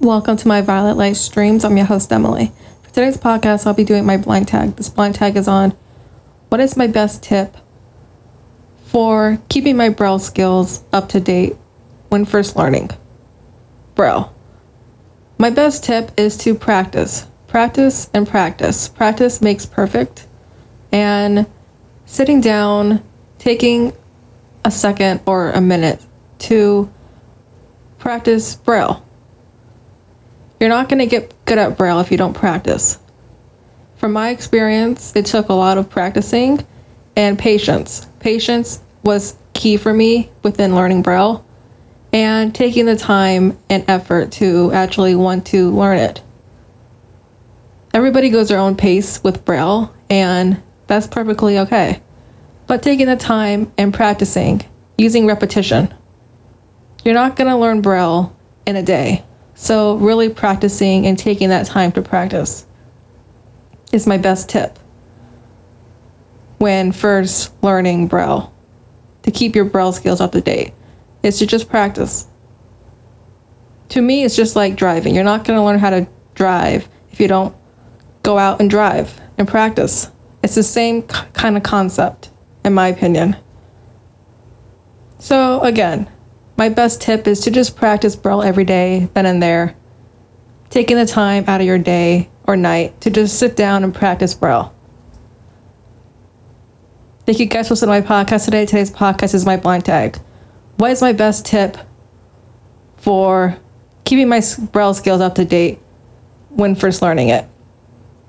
Welcome to my Violet Light streams. I'm your host, Emily. For today's podcast, I'll be doing my blind tag. This blind tag is on what is my best tip for keeping my Braille skills up to date when first learning Braille. My best tip is to practice, practice, and practice. Practice makes perfect. And sitting down, taking a second or a minute to practice Braille. You're not going to get good at Braille if you don't practice. From my experience, it took a lot of practicing and patience. Patience was key for me within learning Braille and taking the time and effort to actually want to learn it. Everybody goes their own pace with Braille, and that's perfectly okay. But taking the time and practicing, using repetition. You're not going to learn Braille in a day. So, really practicing and taking that time to practice is my best tip when first learning Braille to keep your Braille skills up to date is to just practice. To me, it's just like driving. You're not going to learn how to drive if you don't go out and drive and practice. It's the same kind of concept, in my opinion. So, again, my best tip is to just practice Braille every day, then and there. Taking the time out of your day or night to just sit down and practice Braille. Thank you guys for listening to my podcast today. Today's podcast is my blind tag. What is my best tip for keeping my Braille skills up to date when first learning it?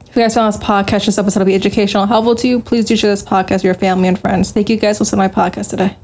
If you guys found this podcast, this episode will be educational, helpful to you, please do share this podcast with your family and friends. Thank you guys for listening to my podcast today.